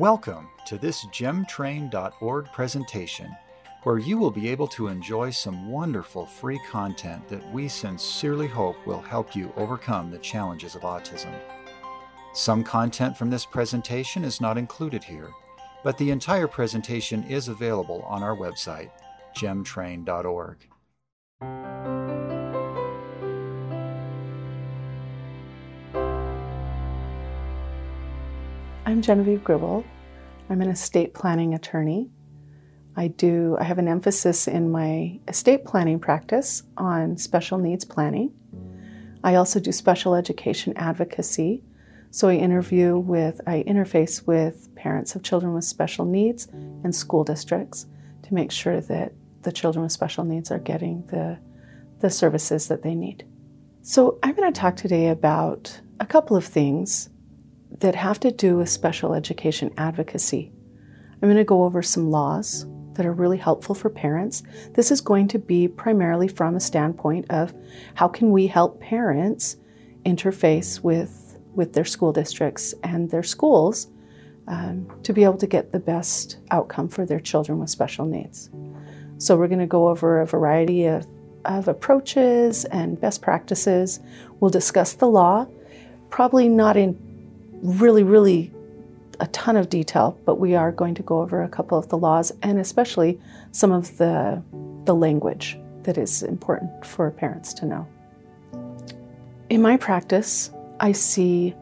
Welcome to this gemtrain.org presentation, where you will be able to enjoy some wonderful free content that we sincerely hope will help you overcome the challenges of autism. Some content from this presentation is not included here, but the entire presentation is available on our website, gemtrain.org. I'm Genevieve Gribble. I'm an estate planning attorney. I do I have an emphasis in my estate planning practice on special needs planning. I also do special education advocacy. So I interview with I interface with parents of children with special needs and school districts to make sure that the children with special needs are getting the the services that they need. So I'm going to talk today about a couple of things that have to do with special education advocacy. I'm going to go over some laws that are really helpful for parents. This is going to be primarily from a standpoint of how can we help parents interface with, with their school districts and their schools um, to be able to get the best outcome for their children with special needs. So, we're going to go over a variety of, of approaches and best practices. We'll discuss the law, probably not in really, really a ton of detail, but we are going to go over a couple of the laws and especially some of the, the language that is important for parents to know. In my practice, I see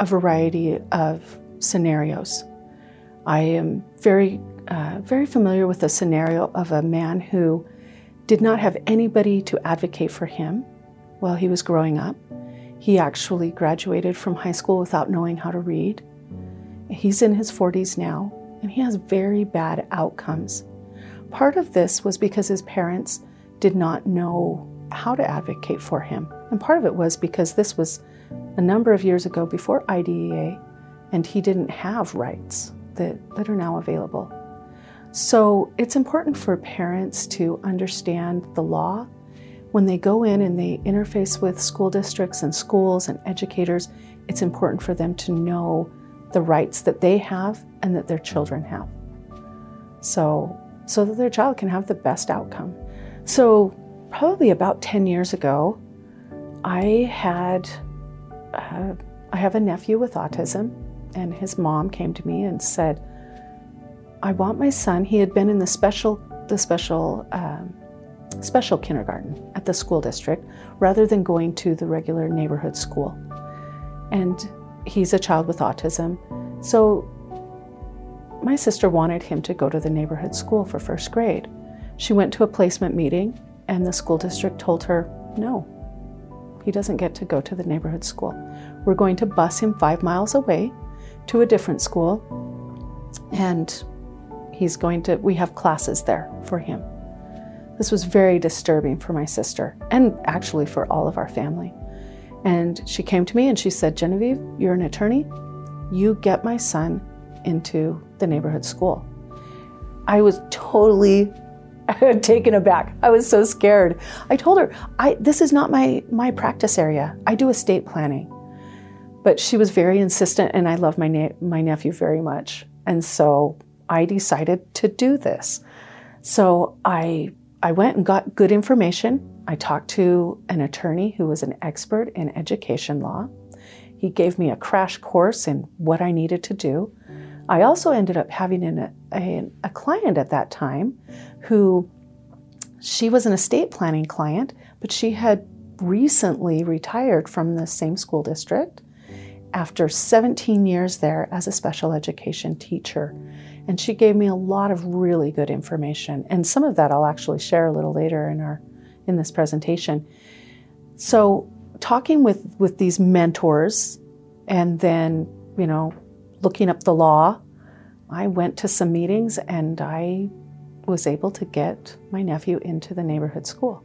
a variety of scenarios. I am very, uh, very familiar with the scenario of a man who did not have anybody to advocate for him while he was growing up. He actually graduated from high school without knowing how to read. He's in his 40s now, and he has very bad outcomes. Part of this was because his parents did not know how to advocate for him. And part of it was because this was a number of years ago before IDEA, and he didn't have rights that, that are now available. So it's important for parents to understand the law when they go in and they interface with school districts and schools and educators, it's important for them to know the rights that they have and that their children have. So, so that their child can have the best outcome. So, probably about 10 years ago, I had uh, I have a nephew with autism, and his mom came to me and said, "I want my son. He had been in the special the special um, special kindergarten at the school district rather than going to the regular neighborhood school. And he's a child with autism. So my sister wanted him to go to the neighborhood school for first grade. She went to a placement meeting, and the school district told her, no, he doesn't get to go to the neighborhood school. We're going to bus him five miles away to a different school, and he's going to, we have classes there for him. This was very disturbing for my sister and actually for all of our family. And she came to me and she said, Genevieve, you're an attorney. You get my son into the neighborhood school. I was totally taken aback. I was so scared. I told her, I, this is not my, my practice area. I do estate planning. But she was very insistent, and I love my, na- my nephew very much. And so I decided to do this. So I I went and got good information. I talked to an attorney who was an expert in education law. He gave me a crash course in what I needed to do. I also ended up having an, a, a client at that time who she was an estate planning client, but she had recently retired from the same school district after 17 years there as a special education teacher. And she gave me a lot of really good information. And some of that I'll actually share a little later in our in this presentation. So talking with, with these mentors and then, you know, looking up the law, I went to some meetings and I was able to get my nephew into the neighborhood school.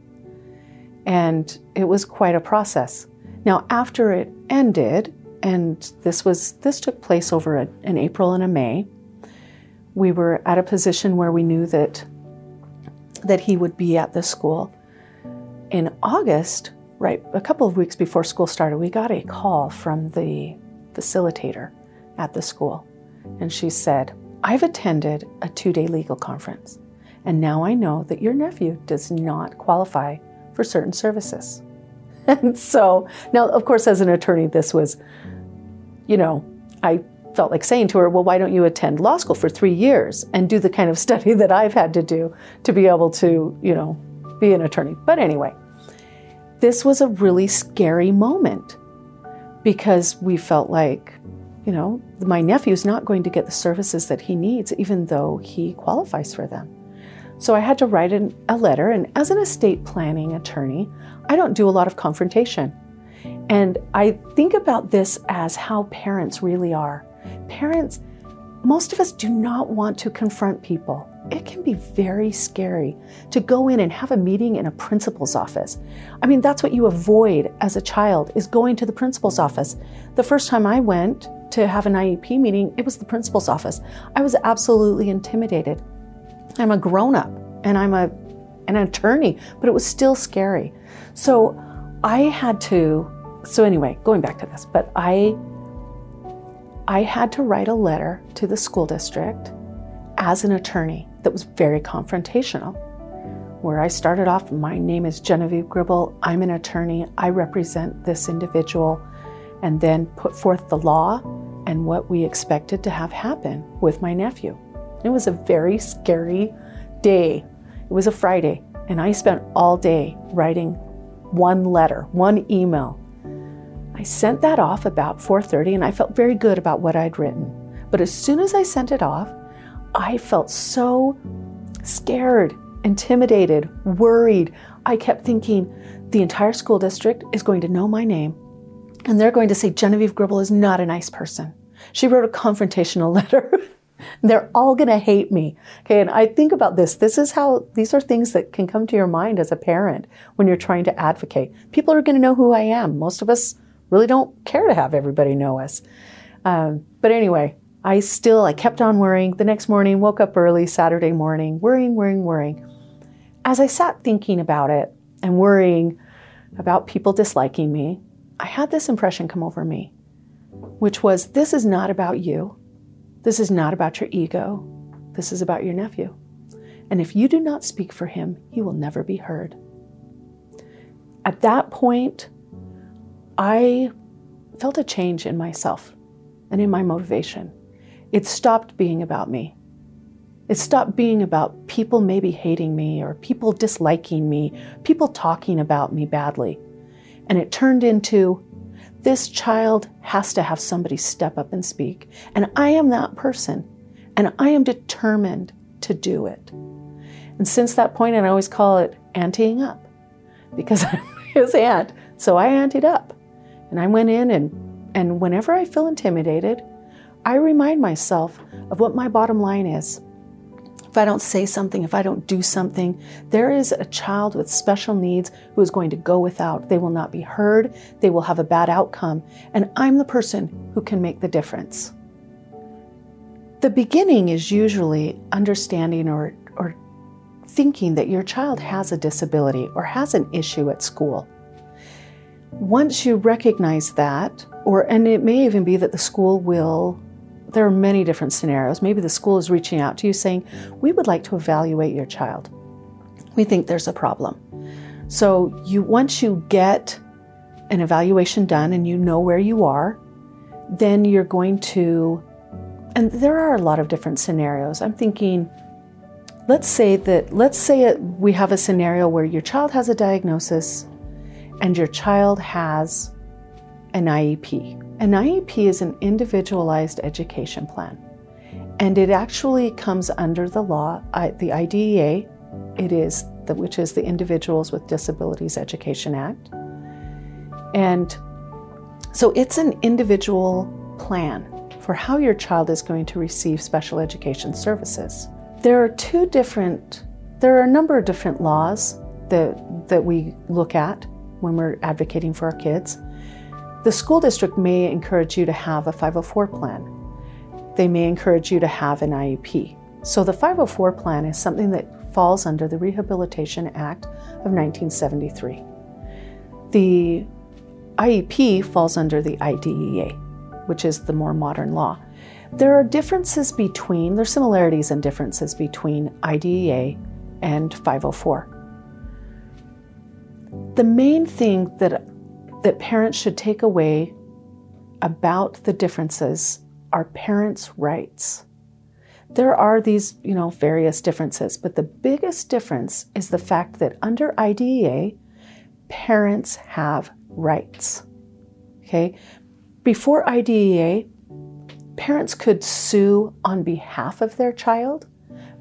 And it was quite a process. Now, after it ended, and this was this took place over a, an April and a May. We were at a position where we knew that that he would be at the school. In August, right a couple of weeks before school started, we got a call from the facilitator at the school. and she said, I've attended a two day legal conference, and now I know that your nephew does not qualify for certain services. And so, now, of course, as an attorney, this was, you know, I felt like saying to her, well, why don't you attend law school for three years and do the kind of study that I've had to do to be able to, you know, be an attorney? But anyway, this was a really scary moment because we felt like, you know, my nephew's not going to get the services that he needs, even though he qualifies for them. So I had to write an, a letter, and as an estate planning attorney, I don't do a lot of confrontation. And I think about this as how parents really are. Parents, most of us do not want to confront people it can be very scary to go in and have a meeting in a principal's office. I mean, that's what you avoid as a child is going to the principal's office. The first time I went to have an IEP meeting, it was the principal's office. I was absolutely intimidated. I'm a grown-up and I'm a an attorney, but it was still scary. So I had to so anyway, going back to this, but I I had to write a letter to the school district as an attorney that was very confrontational. Where I started off, my name is Genevieve Gribble, I'm an attorney, I represent this individual, and then put forth the law and what we expected to have happen with my nephew. It was a very scary day. It was a Friday, and I spent all day writing one letter, one email. I sent that off about 4:30 and I felt very good about what I'd written. But as soon as I sent it off, I felt so scared, intimidated, worried. I kept thinking the entire school district is going to know my name and they're going to say Genevieve Gribble is not a nice person. She wrote a confrontational letter. they're all going to hate me. Okay, and I think about this. This is how these are things that can come to your mind as a parent when you're trying to advocate. People are going to know who I am. Most of us really don't care to have everybody know us. Um, but anyway, I still, I kept on worrying. The next morning, woke up early, Saturday morning, worrying, worrying, worrying. As I sat thinking about it and worrying about people disliking me, I had this impression come over me, which was this is not about you. This is not about your ego. This is about your nephew. And if you do not speak for him, he will never be heard. At that point, I felt a change in myself and in my motivation. It stopped being about me. It stopped being about people maybe hating me or people disliking me, people talking about me badly. And it turned into this child has to have somebody step up and speak. And I am that person. And I am determined to do it. And since that point, and I always call it anteing up because I'm his aunt. So I anteed up. And I went in and and whenever I feel intimidated, I remind myself of what my bottom line is. If I don't say something, if I don't do something, there is a child with special needs who is going to go without. They will not be heard, they will have a bad outcome, and I'm the person who can make the difference. The beginning is usually understanding or, or thinking that your child has a disability or has an issue at school. Once you recognize that, or and it may even be that the school will there are many different scenarios. Maybe the school is reaching out to you saying, We would like to evaluate your child. We think there's a problem. So you once you get an evaluation done and you know where you are, then you're going to and there are a lot of different scenarios. I'm thinking let's say that let's say it, we have a scenario where your child has a diagnosis and your child has an IEP. An IEP is an individualized education plan, and it actually comes under the law, the IDEA. It is the, which is the Individuals with Disabilities Education Act, and so it's an individual plan for how your child is going to receive special education services. There are two different. There are a number of different laws that that we look at when we're advocating for our kids. The school district may encourage you to have a 504 plan. They may encourage you to have an IEP. So the 504 plan is something that falls under the Rehabilitation Act of 1973. The IEP falls under the IDEA, which is the more modern law. There are differences between, there's similarities and differences between IDEA and 504. The main thing that, that parents should take away about the differences are parents' rights. There are these, you know, various differences, but the biggest difference is the fact that under IDEA, parents have rights. Okay? Before IDEA, parents could sue on behalf of their child,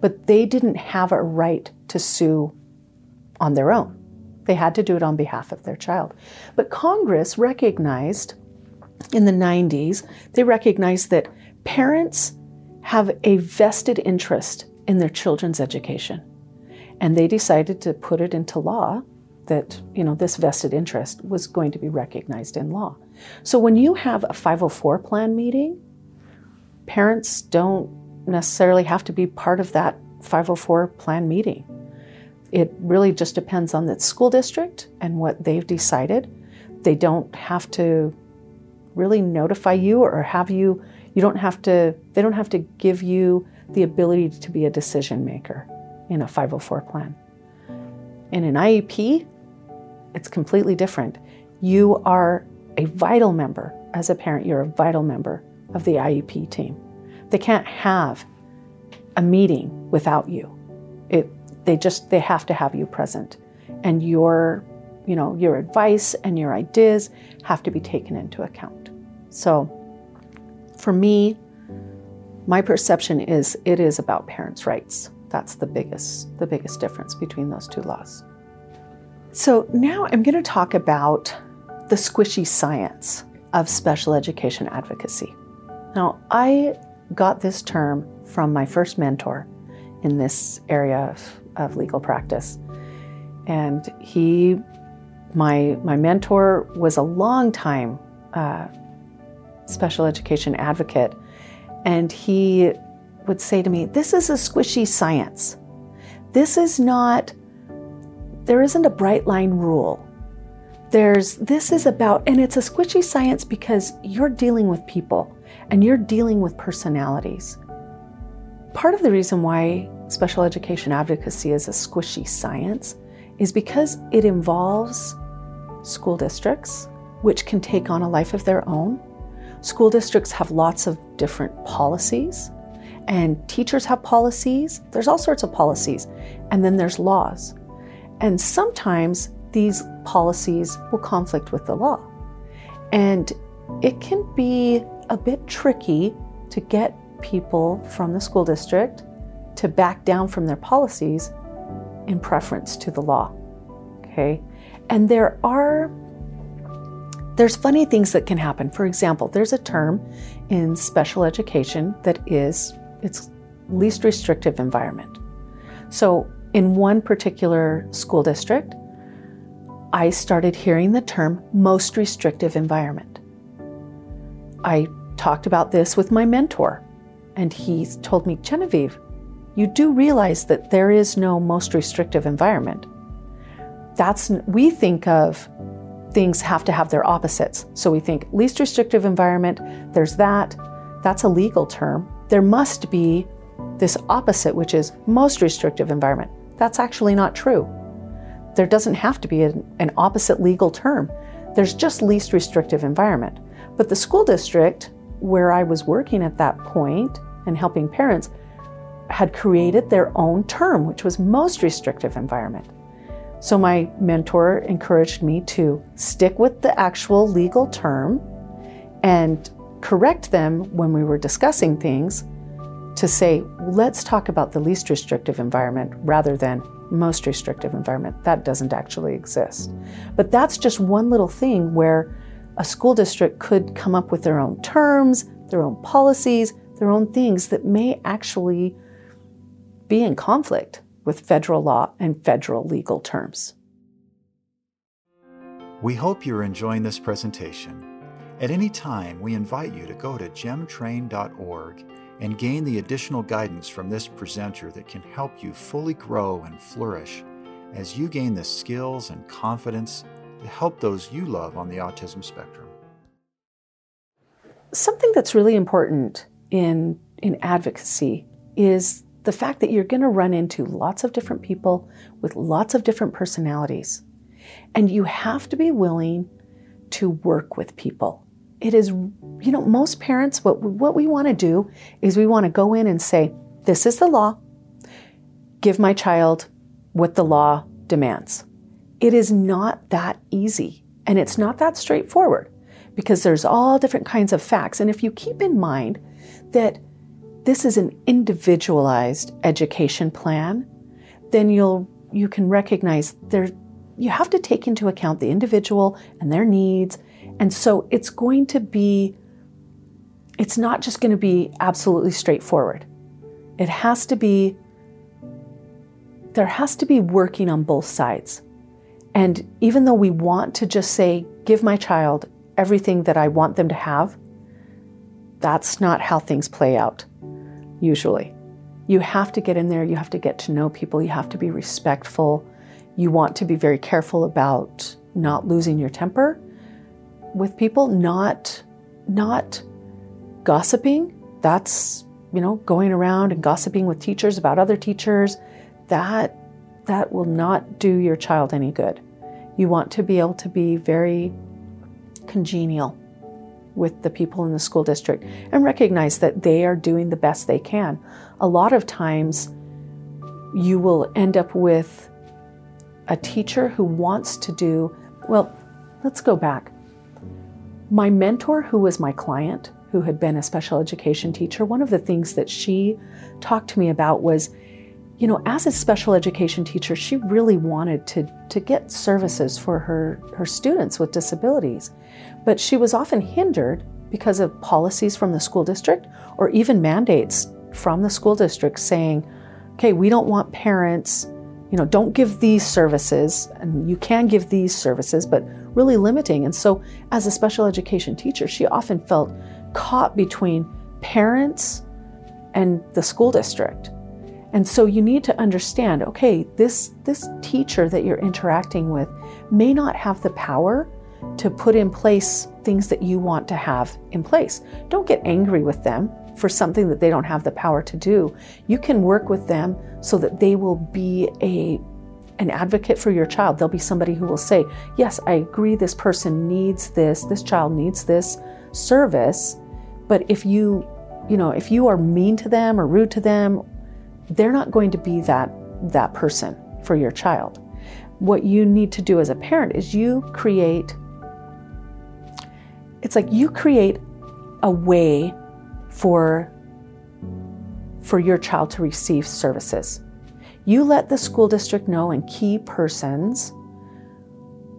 but they didn't have a right to sue on their own. They had to do it on behalf of their child. But Congress recognized in the 90s, they recognized that parents have a vested interest in their children's education. And they decided to put it into law that, you know, this vested interest was going to be recognized in law. So when you have a 504 plan meeting, parents don't necessarily have to be part of that 504 plan meeting. It really just depends on the school district and what they've decided. They don't have to really notify you or have you you don't have to they don't have to give you the ability to be a decision maker in a 504 plan. In an IEP, it's completely different. You are a vital member as a parent, you're a vital member of the IEP team. They can't have a meeting without you. It, they just they have to have you present, and your, you know, your advice and your ideas have to be taken into account. So, for me, my perception is it is about parents' rights. That's the biggest the biggest difference between those two laws. So now I'm going to talk about the squishy science of special education advocacy. Now, I got this term from my first mentor in this area of, of legal practice. And he, my, my mentor, was a long time uh, special education advocate. And he would say to me, This is a squishy science. This is not, there isn't a bright line rule. There's, this is about, and it's a squishy science because you're dealing with people and you're dealing with personalities. Part of the reason why special education advocacy is a squishy science is because it involves school districts, which can take on a life of their own. School districts have lots of different policies, and teachers have policies. There's all sorts of policies, and then there's laws. And sometimes these policies will conflict with the law. And it can be a bit tricky to get people from the school district to back down from their policies in preference to the law. Okay? And there are there's funny things that can happen. For example, there's a term in special education that is it's least restrictive environment. So, in one particular school district, I started hearing the term most restrictive environment. I talked about this with my mentor, and he told me, Genevieve, you do realize that there is no most restrictive environment. That's we think of things have to have their opposites. So we think least restrictive environment, there's that. That's a legal term. There must be this opposite, which is most restrictive environment. That's actually not true. There doesn't have to be an, an opposite legal term. There's just least restrictive environment. But the school district where I was working at that point and helping parents had created their own term, which was most restrictive environment. So my mentor encouraged me to stick with the actual legal term and correct them when we were discussing things to say, let's talk about the least restrictive environment rather than most restrictive environment. That doesn't actually exist. But that's just one little thing where a school district could come up with their own terms, their own policies, their own things that may actually be in conflict with federal law and federal legal terms. We hope you're enjoying this presentation. At any time, we invite you to go to gemtrain.org and gain the additional guidance from this presenter that can help you fully grow and flourish as you gain the skills and confidence to help those you love on the autism spectrum. Something that's really important in, in advocacy is the fact that you're going to run into lots of different people with lots of different personalities. And you have to be willing to work with people. It is, you know, most parents, what, what we want to do is we want to go in and say, this is the law. Give my child what the law demands. It is not that easy and it's not that straightforward because there's all different kinds of facts. And if you keep in mind that this is an individualized education plan, then you'll you can recognize there you have to take into account the individual and their needs. And so it's going to be it's not just going to be absolutely straightforward. It has to be there has to be working on both sides. And even though we want to just say, give my child everything that I want them to have, that's not how things play out, usually. You have to get in there, you have to get to know people, you have to be respectful. You want to be very careful about not losing your temper with people, not not gossiping. That's, you know, going around and gossiping with teachers about other teachers. That that will not do your child any good. You want to be able to be very congenial with the people in the school district and recognize that they are doing the best they can. A lot of times, you will end up with a teacher who wants to do, well, let's go back. My mentor, who was my client, who had been a special education teacher, one of the things that she talked to me about was you know, as a special education teacher, she really wanted to, to get services for her, her students with disabilities. But she was often hindered because of policies from the school district or even mandates from the school district saying, okay, we don't want parents, you know, don't give these services, and you can give these services, but really limiting. And so, as a special education teacher, she often felt caught between parents and the school district. And so you need to understand, okay, this this teacher that you're interacting with may not have the power to put in place things that you want to have in place. Don't get angry with them for something that they don't have the power to do. You can work with them so that they will be a an advocate for your child. There'll be somebody who will say, "Yes, I agree this person needs this. This child needs this service." But if you, you know, if you are mean to them or rude to them they're not going to be that that person for your child. What you need to do as a parent is you create it's like you create a way for for your child to receive services. You let the school district know and key persons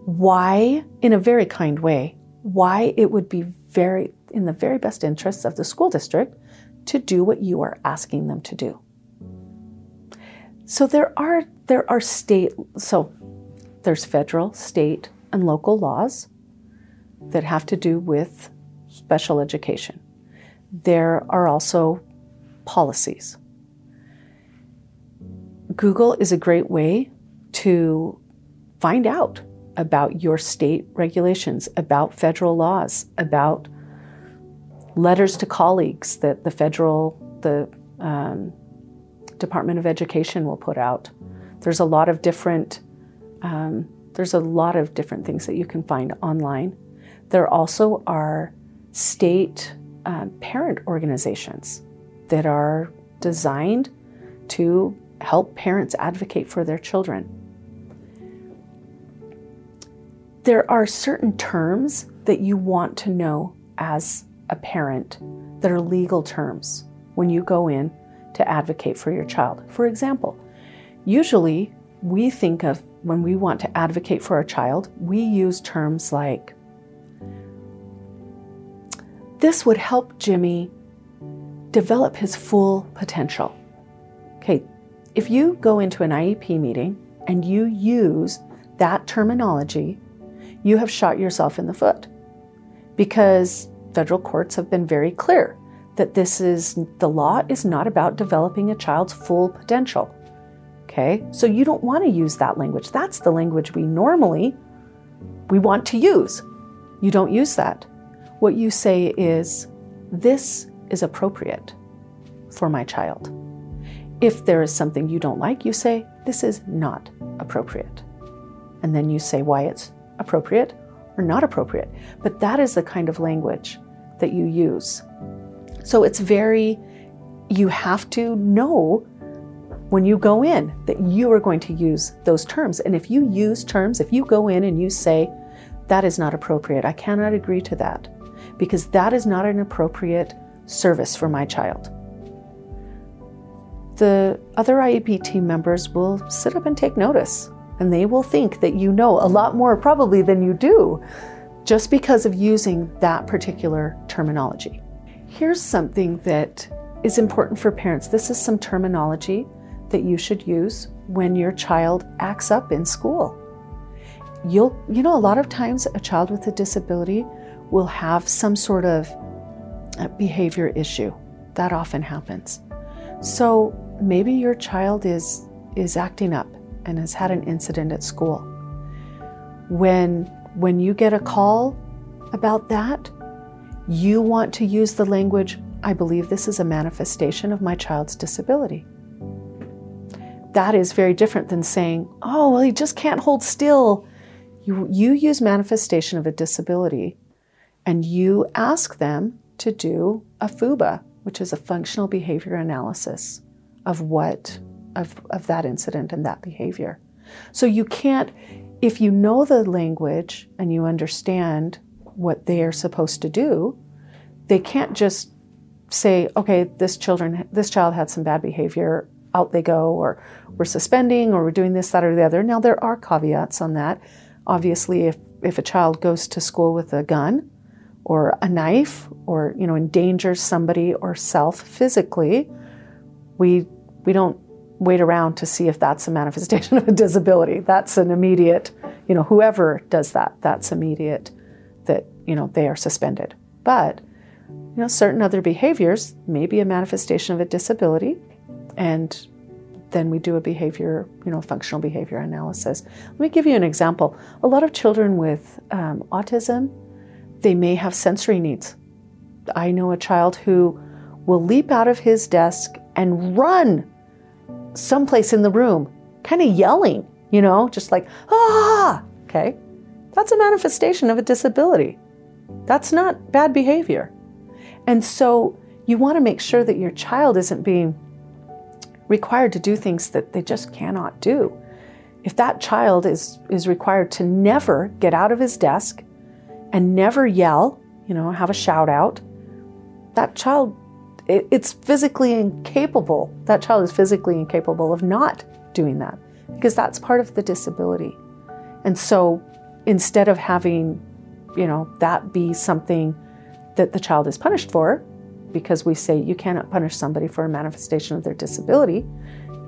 why in a very kind way why it would be very in the very best interests of the school district to do what you are asking them to do. So there are there are state so there's federal, state, and local laws that have to do with special education. There are also policies. Google is a great way to find out about your state regulations, about federal laws, about letters to colleagues that the federal, the um, Department of Education will put out. There's a lot of different um, there's a lot of different things that you can find online. There also are state uh, parent organizations that are designed to help parents advocate for their children. There are certain terms that you want to know as a parent that are legal terms when you go in to advocate for your child. For example, usually we think of when we want to advocate for a child, we use terms like, this would help Jimmy develop his full potential. Okay, if you go into an IEP meeting and you use that terminology, you have shot yourself in the foot because federal courts have been very clear that this is the law is not about developing a child's full potential. Okay? So you don't want to use that language. That's the language we normally we want to use. You don't use that. What you say is this is appropriate for my child. If there is something you don't like, you say, This is not appropriate. And then you say why it's appropriate or not appropriate. But that is the kind of language that you use. So it's very, you have to know when you go in that you are going to use those terms. And if you use terms, if you go in and you say, that is not appropriate, I cannot agree to that, because that is not an appropriate service for my child. The other IEP team members will sit up and take notice, and they will think that you know a lot more probably than you do just because of using that particular terminology. Here's something that is important for parents. This is some terminology that you should use when your child acts up in school. You'll, you know, a lot of times a child with a disability will have some sort of uh, behavior issue. That often happens. So maybe your child is is acting up and has had an incident at school. When when you get a call about that, you want to use the language, I believe this is a manifestation of my child's disability. That is very different than saying, oh, well, he just can't hold still. You, you use manifestation of a disability and you ask them to do a FUBA, which is a functional behavior analysis of what, of, of that incident and that behavior. So you can't, if you know the language and you understand what they are supposed to do, they can't just say, okay, this children, this child had some bad behavior, out they go, or we're suspending, or we're doing this, that, or the other. Now there are caveats on that. Obviously, if if a child goes to school with a gun or a knife, or you know endangers somebody or self physically, we we don't wait around to see if that's a manifestation of a disability. That's an immediate, you know, whoever does that, that's immediate that, you know, they are suspended. But, you know, certain other behaviors may be a manifestation of a disability and then we do a behavior, you know, functional behavior analysis. Let me give you an example. A lot of children with um, autism, they may have sensory needs. I know a child who will leap out of his desk and run someplace in the room, kind of yelling, you know, just like, ah, okay. That's a manifestation of a disability. That's not bad behavior. And so you want to make sure that your child isn't being required to do things that they just cannot do. If that child is, is required to never get out of his desk and never yell, you know, have a shout out, that child it, it's physically incapable. That child is physically incapable of not doing that because that's part of the disability. And so instead of having, you know, that be something that the child is punished for, because we say you cannot punish somebody for a manifestation of their disability,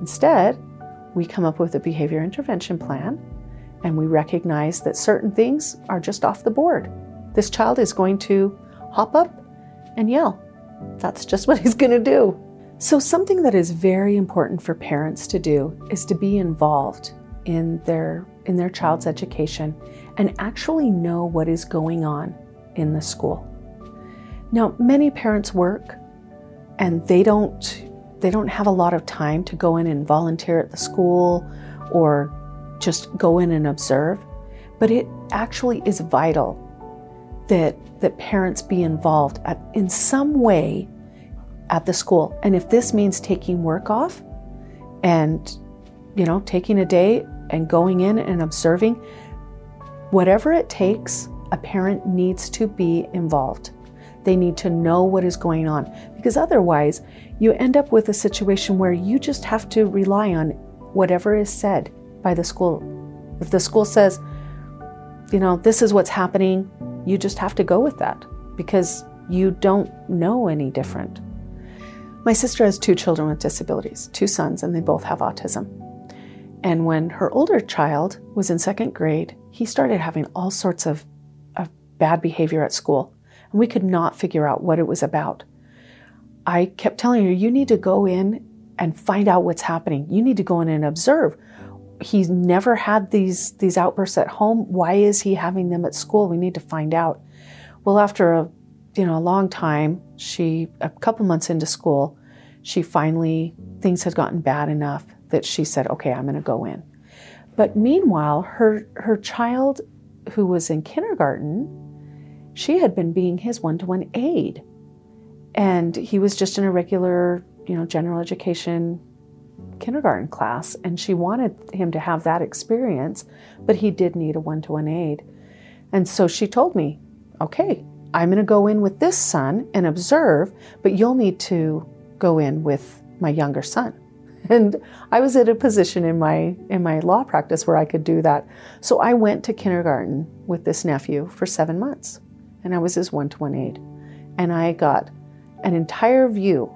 instead, we come up with a behavior intervention plan and we recognize that certain things are just off the board. This child is going to hop up and yell that's just what he's going to do. So, something that is very important for parents to do is to be involved in their in their child's education and actually know what is going on in the school. Now, many parents work and they don't they don't have a lot of time to go in and volunteer at the school or just go in and observe, but it actually is vital that that parents be involved at, in some way at the school. And if this means taking work off and you know, taking a day and going in and observing, whatever it takes, a parent needs to be involved. They need to know what is going on because otherwise, you end up with a situation where you just have to rely on whatever is said by the school. If the school says, you know, this is what's happening, you just have to go with that because you don't know any different. My sister has two children with disabilities, two sons, and they both have autism. And when her older child was in second grade, he started having all sorts of, of bad behavior at school. And we could not figure out what it was about. I kept telling her, you need to go in and find out what's happening. You need to go in and observe he's never had these these outbursts at home. Why is he having them at school? We need to find out. Well, after a you know, a long time. She, a couple months into school, she finally, things had gotten bad enough that she said, okay, I'm going to go in. But meanwhile, her, her child who was in kindergarten, she had been being his one to one aide. And he was just in a regular, you know, general education kindergarten class. And she wanted him to have that experience, but he did need a one to one aide. And so she told me, okay, I'm going to go in with this son and observe, but you'll need to go in with my younger son. And I was at a position in my in my law practice where I could do that. So I went to kindergarten with this nephew for 7 months and I was his one-to-one aide. And I got an entire view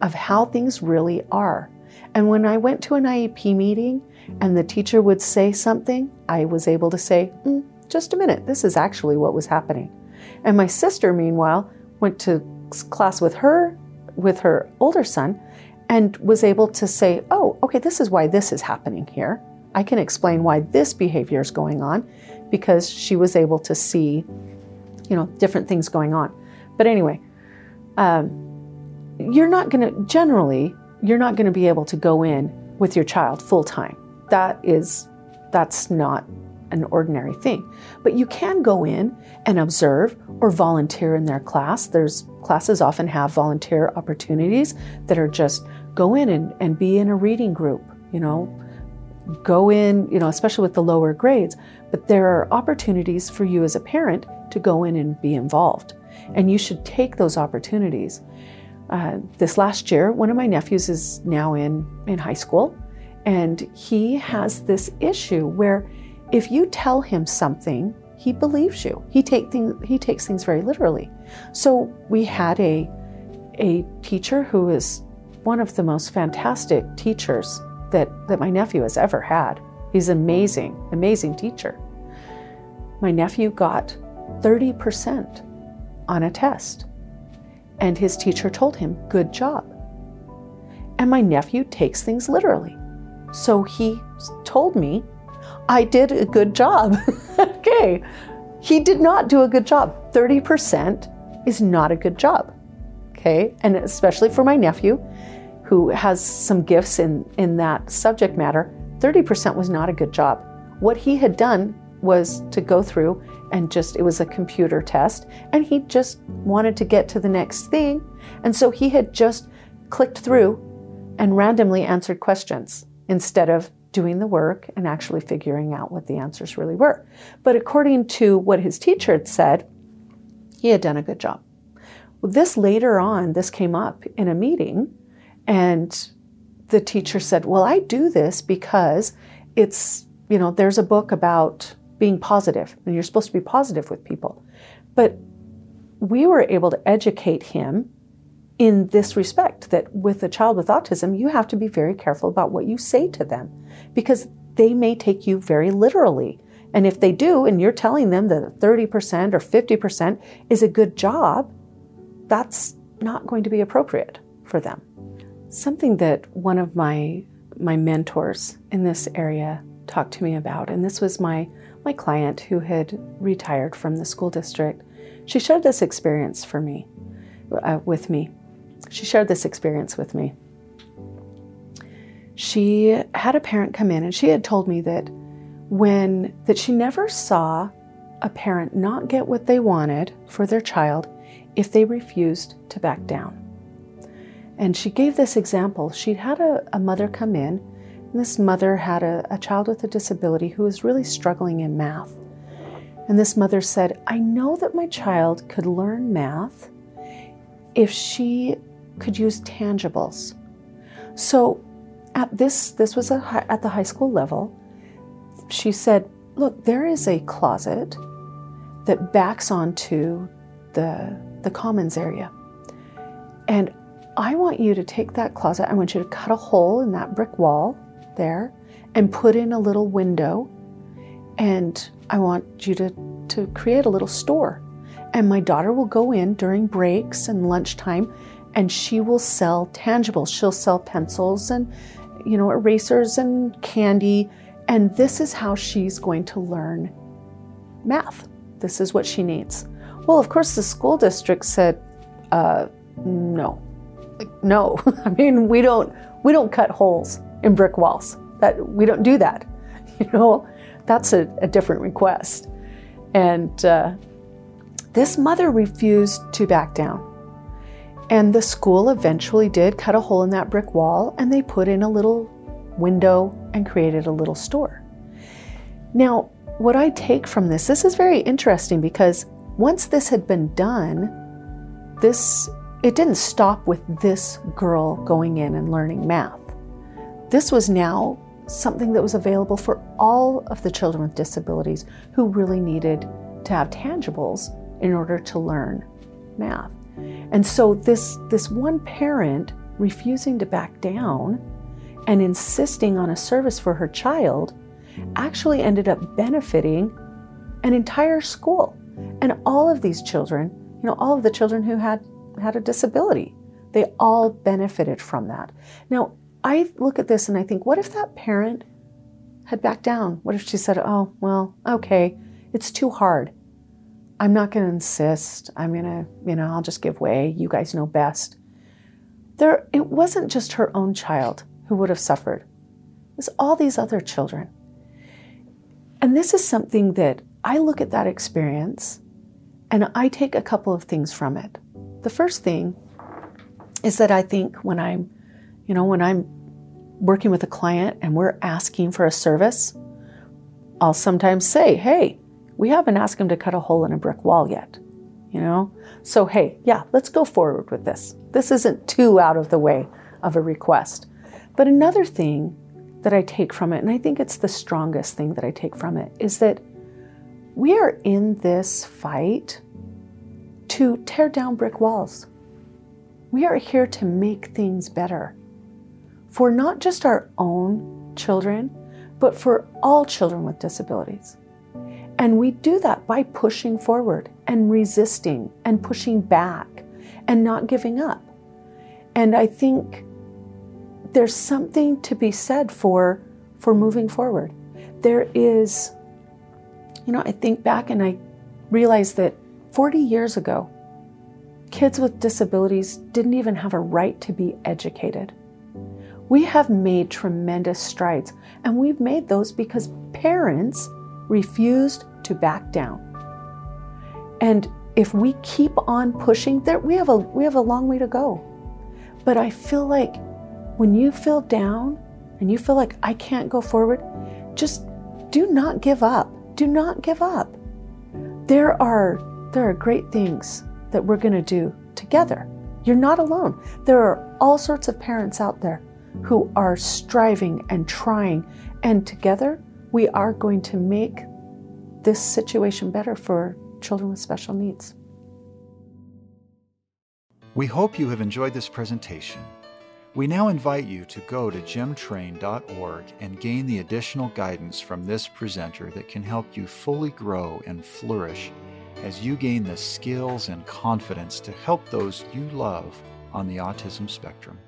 of how things really are. And when I went to an IEP meeting and the teacher would say something, I was able to say, mm, just a minute, this is actually what was happening. And my sister, meanwhile, went to class with her, with her older son, and was able to say, oh, okay, this is why this is happening here. I can explain why this behavior is going on because she was able to see, you know, different things going on. But anyway, um, you're not going to, generally, you're not going to be able to go in with your child full time. That is, that's not an ordinary thing. But you can go in and observe or volunteer in their class. There's classes often have volunteer opportunities that are just go in and, and be in a reading group, you know, go in, you know, especially with the lower grades. But there are opportunities for you as a parent to go in and be involved. And you should take those opportunities. Uh, this last year, one of my nephews is now in, in high school, and he has this issue where if you tell him something, he believes you. He take things he takes things very literally. So we had a a teacher who is one of the most fantastic teachers that, that my nephew has ever had. He's an amazing, amazing teacher. My nephew got 30% on a test. And his teacher told him, Good job. And my nephew takes things literally. So he told me I did a good job. okay. He did not do a good job. 30% is not a good job. Okay. And especially for my nephew, who has some gifts in, in that subject matter, 30% was not a good job. What he had done was to go through and just, it was a computer test, and he just wanted to get to the next thing. And so he had just clicked through and randomly answered questions instead of doing the work and actually figuring out what the answers really were. But according to what his teacher had said, he had done a good job. This later on, this came up in a meeting, and the teacher said, Well, I do this because it's, you know, there's a book about being positive, and you're supposed to be positive with people. But we were able to educate him in this respect that with a child with autism, you have to be very careful about what you say to them because they may take you very literally. And if they do, and you're telling them that 30% or 50% is a good job, that's not going to be appropriate for them. Something that one of my my mentors in this area talked to me about, and this was my my client who had retired from the school district. She shared this experience for me, uh, with me. She shared this experience with me she had a parent come in and she had told me that when that she never saw a parent not get what they wanted for their child if they refused to back down. And she gave this example. She'd had a, a mother come in, and this mother had a, a child with a disability who was really struggling in math. And this mother said, I know that my child could learn math if she could use tangibles. So at this this was a, at the high school level she said look there is a closet that backs onto the the commons area. And i want you to take that closet i want you to cut a hole in that brick wall there and put in a little window. And i want you to to create a little store. And my daughter will go in during breaks and lunchtime and she will sell tangibles she'll sell pencils and you know, erasers and candy. And this is how she's going to learn math. This is what she needs. Well, of course, the school district said, uh, no. Like, no. I mean, we don't we don't cut holes in brick walls. That we don't do that. You know, that's a, a different request. And uh, this mother refused to back down. And the school eventually did cut a hole in that brick wall and they put in a little window and created a little store. Now, what I take from this, this is very interesting because once this had been done, this it didn't stop with this girl going in and learning math. This was now something that was available for all of the children with disabilities who really needed to have tangibles in order to learn math. And so this this one parent refusing to back down and insisting on a service for her child actually ended up benefiting an entire school and all of these children, you know, all of the children who had had a disability, they all benefited from that. Now, I look at this and I think, what if that parent had backed down? What if she said, "Oh, well, okay, it's too hard. I'm not going to insist. I'm going to, you know, I'll just give way. You guys know best." There it wasn't just her own child who would have suffered. It was all these other children. And this is something that I look at that experience and I take a couple of things from it. The first thing is that I think when I'm, you know, when I'm working with a client and we're asking for a service, I'll sometimes say, hey, we haven't asked him to cut a hole in a brick wall yet. You know? So, hey, yeah, let's go forward with this. This isn't too out of the way of a request. But another thing that I take from it, and I think it's the strongest thing that I take from it, is that we are in this fight to tear down brick walls. We are here to make things better for not just our own children, but for all children with disabilities. And we do that by pushing forward and resisting and pushing back and not giving up. And I think there's something to be said for for moving forward. There is you know, I think back and I realize that 40 years ago, kids with disabilities didn't even have a right to be educated. We have made tremendous strides, and we've made those because parents refused to back down. And if we keep on pushing, there we have a we have a long way to go. But I feel like when you feel down and you feel like I can't go forward, just do not give up do not give up. There are there are great things that we're going to do together. You're not alone. There are all sorts of parents out there who are striving and trying and together we are going to make this situation better for children with special needs. We hope you have enjoyed this presentation. We now invite you to go to gemtrain.org and gain the additional guidance from this presenter that can help you fully grow and flourish as you gain the skills and confidence to help those you love on the autism spectrum.